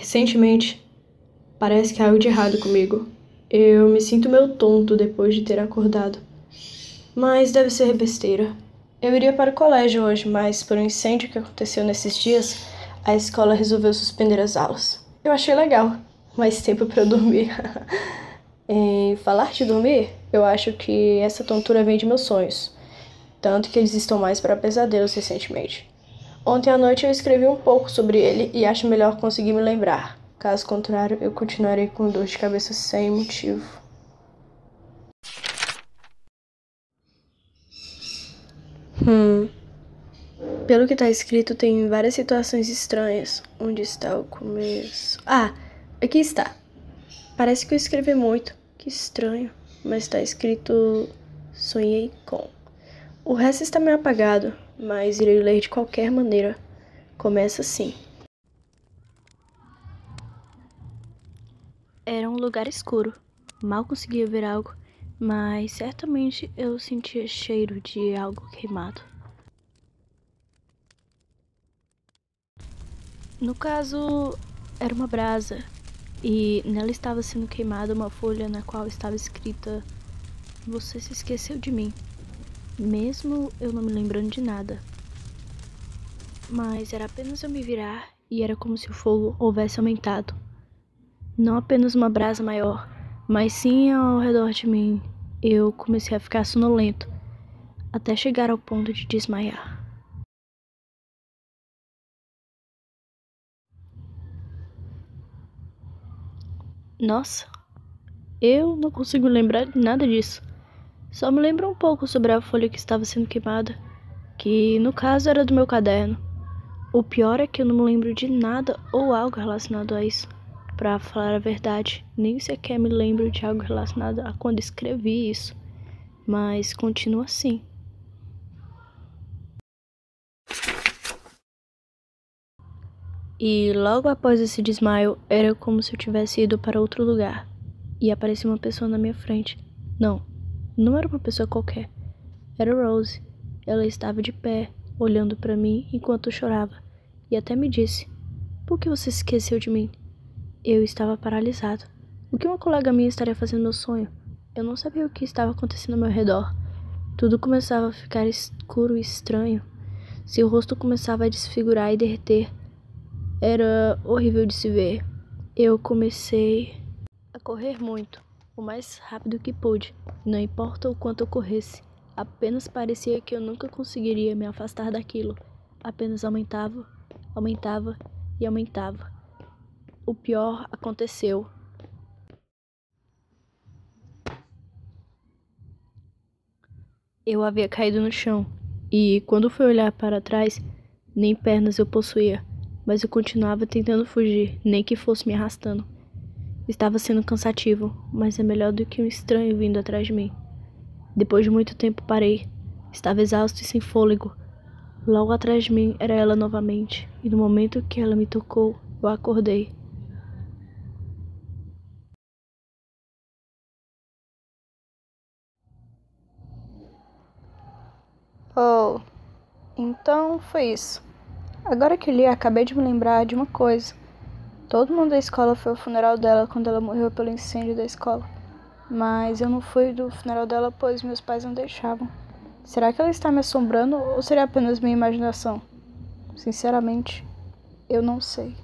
Recentemente, parece que há algo de errado comigo. Eu me sinto meio tonto depois de ter acordado. Mas deve ser besteira. Eu iria para o colégio hoje, mas por um incêndio que aconteceu nesses dias, a escola resolveu suspender as aulas. Eu achei legal, mais tempo para dormir. em falar de dormir, eu acho que essa tontura vem de meus sonhos, tanto que eles estão mais para pesadelos recentemente. Ontem à noite eu escrevi um pouco sobre ele e acho melhor conseguir me lembrar. Caso contrário, eu continuarei com dor de cabeça sem motivo. Hum. Pelo que tá escrito, tem várias situações estranhas. Onde está o começo? Ah, aqui está. Parece que eu escrevi muito. Que estranho. Mas tá escrito sonhei com. O resto está meio apagado, mas irei ler de qualquer maneira. Começa assim. Era um lugar escuro. Mal conseguia ver algo, mas certamente eu sentia cheiro de algo queimado. No caso, era uma brasa e nela estava sendo queimada uma folha na qual estava escrita: Você se esqueceu de mim, mesmo eu não me lembrando de nada. Mas era apenas eu me virar e era como se o fogo houvesse aumentado. Não apenas uma brasa maior, mas sim ao redor de mim. Eu comecei a ficar sonolento, até chegar ao ponto de desmaiar. Nossa, eu não consigo lembrar de nada disso. Só me lembro um pouco sobre a folha que estava sendo queimada, que no caso era do meu caderno. O pior é que eu não me lembro de nada ou algo relacionado a isso. Para falar a verdade, nem sequer me lembro de algo relacionado a quando escrevi isso, mas continua assim. E logo após esse desmaio, era como se eu tivesse ido para outro lugar e apareceu uma pessoa na minha frente. Não, não era uma pessoa qualquer. Era Rose. Ela estava de pé, olhando para mim enquanto eu chorava, e até me disse: Por que você esqueceu de mim? Eu estava paralisado. O que uma colega minha estaria fazendo no sonho? Eu não sabia o que estava acontecendo ao meu redor. Tudo começava a ficar escuro e estranho. Seu rosto começava a desfigurar e derreter. Era horrível de se ver. Eu comecei a correr muito, o mais rápido que pude. Não importa o quanto eu corresse, apenas parecia que eu nunca conseguiria me afastar daquilo. Apenas aumentava, aumentava e aumentava o pior aconteceu. Eu havia caído no chão e, quando fui olhar para trás, nem pernas eu possuía, mas eu continuava tentando fugir, nem que fosse me arrastando. Estava sendo cansativo, mas é melhor do que um estranho vindo atrás de mim. Depois de muito tempo parei. Estava exausto e sem fôlego. Logo atrás de mim era ela novamente, e no momento que ela me tocou, eu acordei. Oh, então foi isso. Agora que li, acabei de me lembrar de uma coisa. Todo mundo da escola foi ao funeral dela quando ela morreu pelo incêndio da escola. Mas eu não fui do funeral dela pois meus pais não deixavam. Será que ela está me assombrando ou seria apenas minha imaginação? Sinceramente, eu não sei.